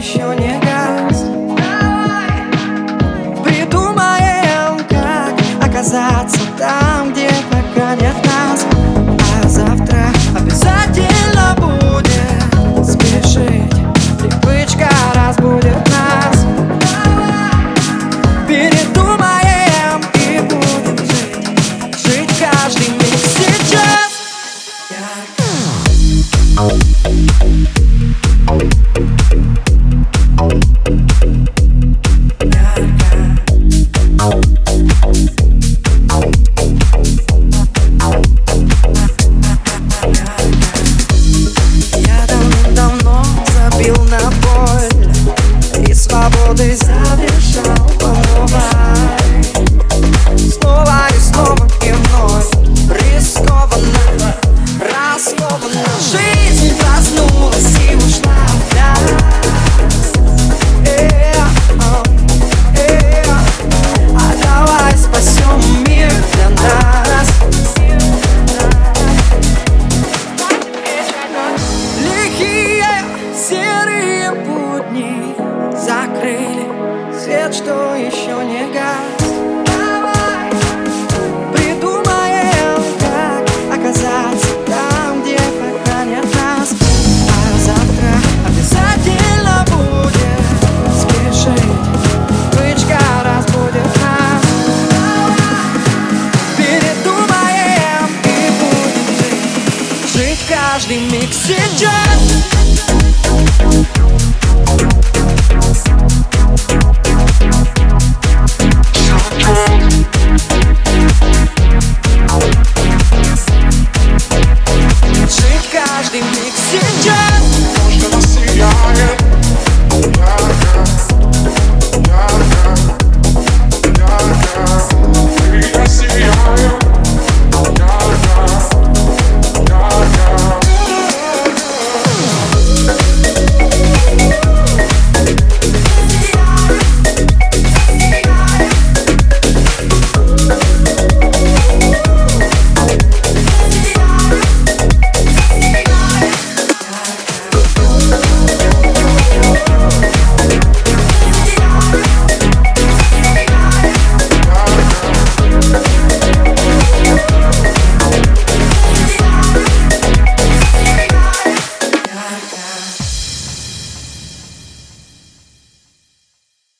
еще не газ что еще не гас Давай придумаем, как оказаться там, где нет нас. А завтра обязательно будет спешить Привычка разбудит нас. Передумаем и будем Жить каждый миг сейчас